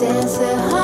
dance the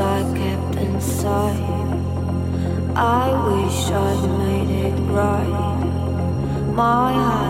I kept inside. I wish I'd made it right. My heart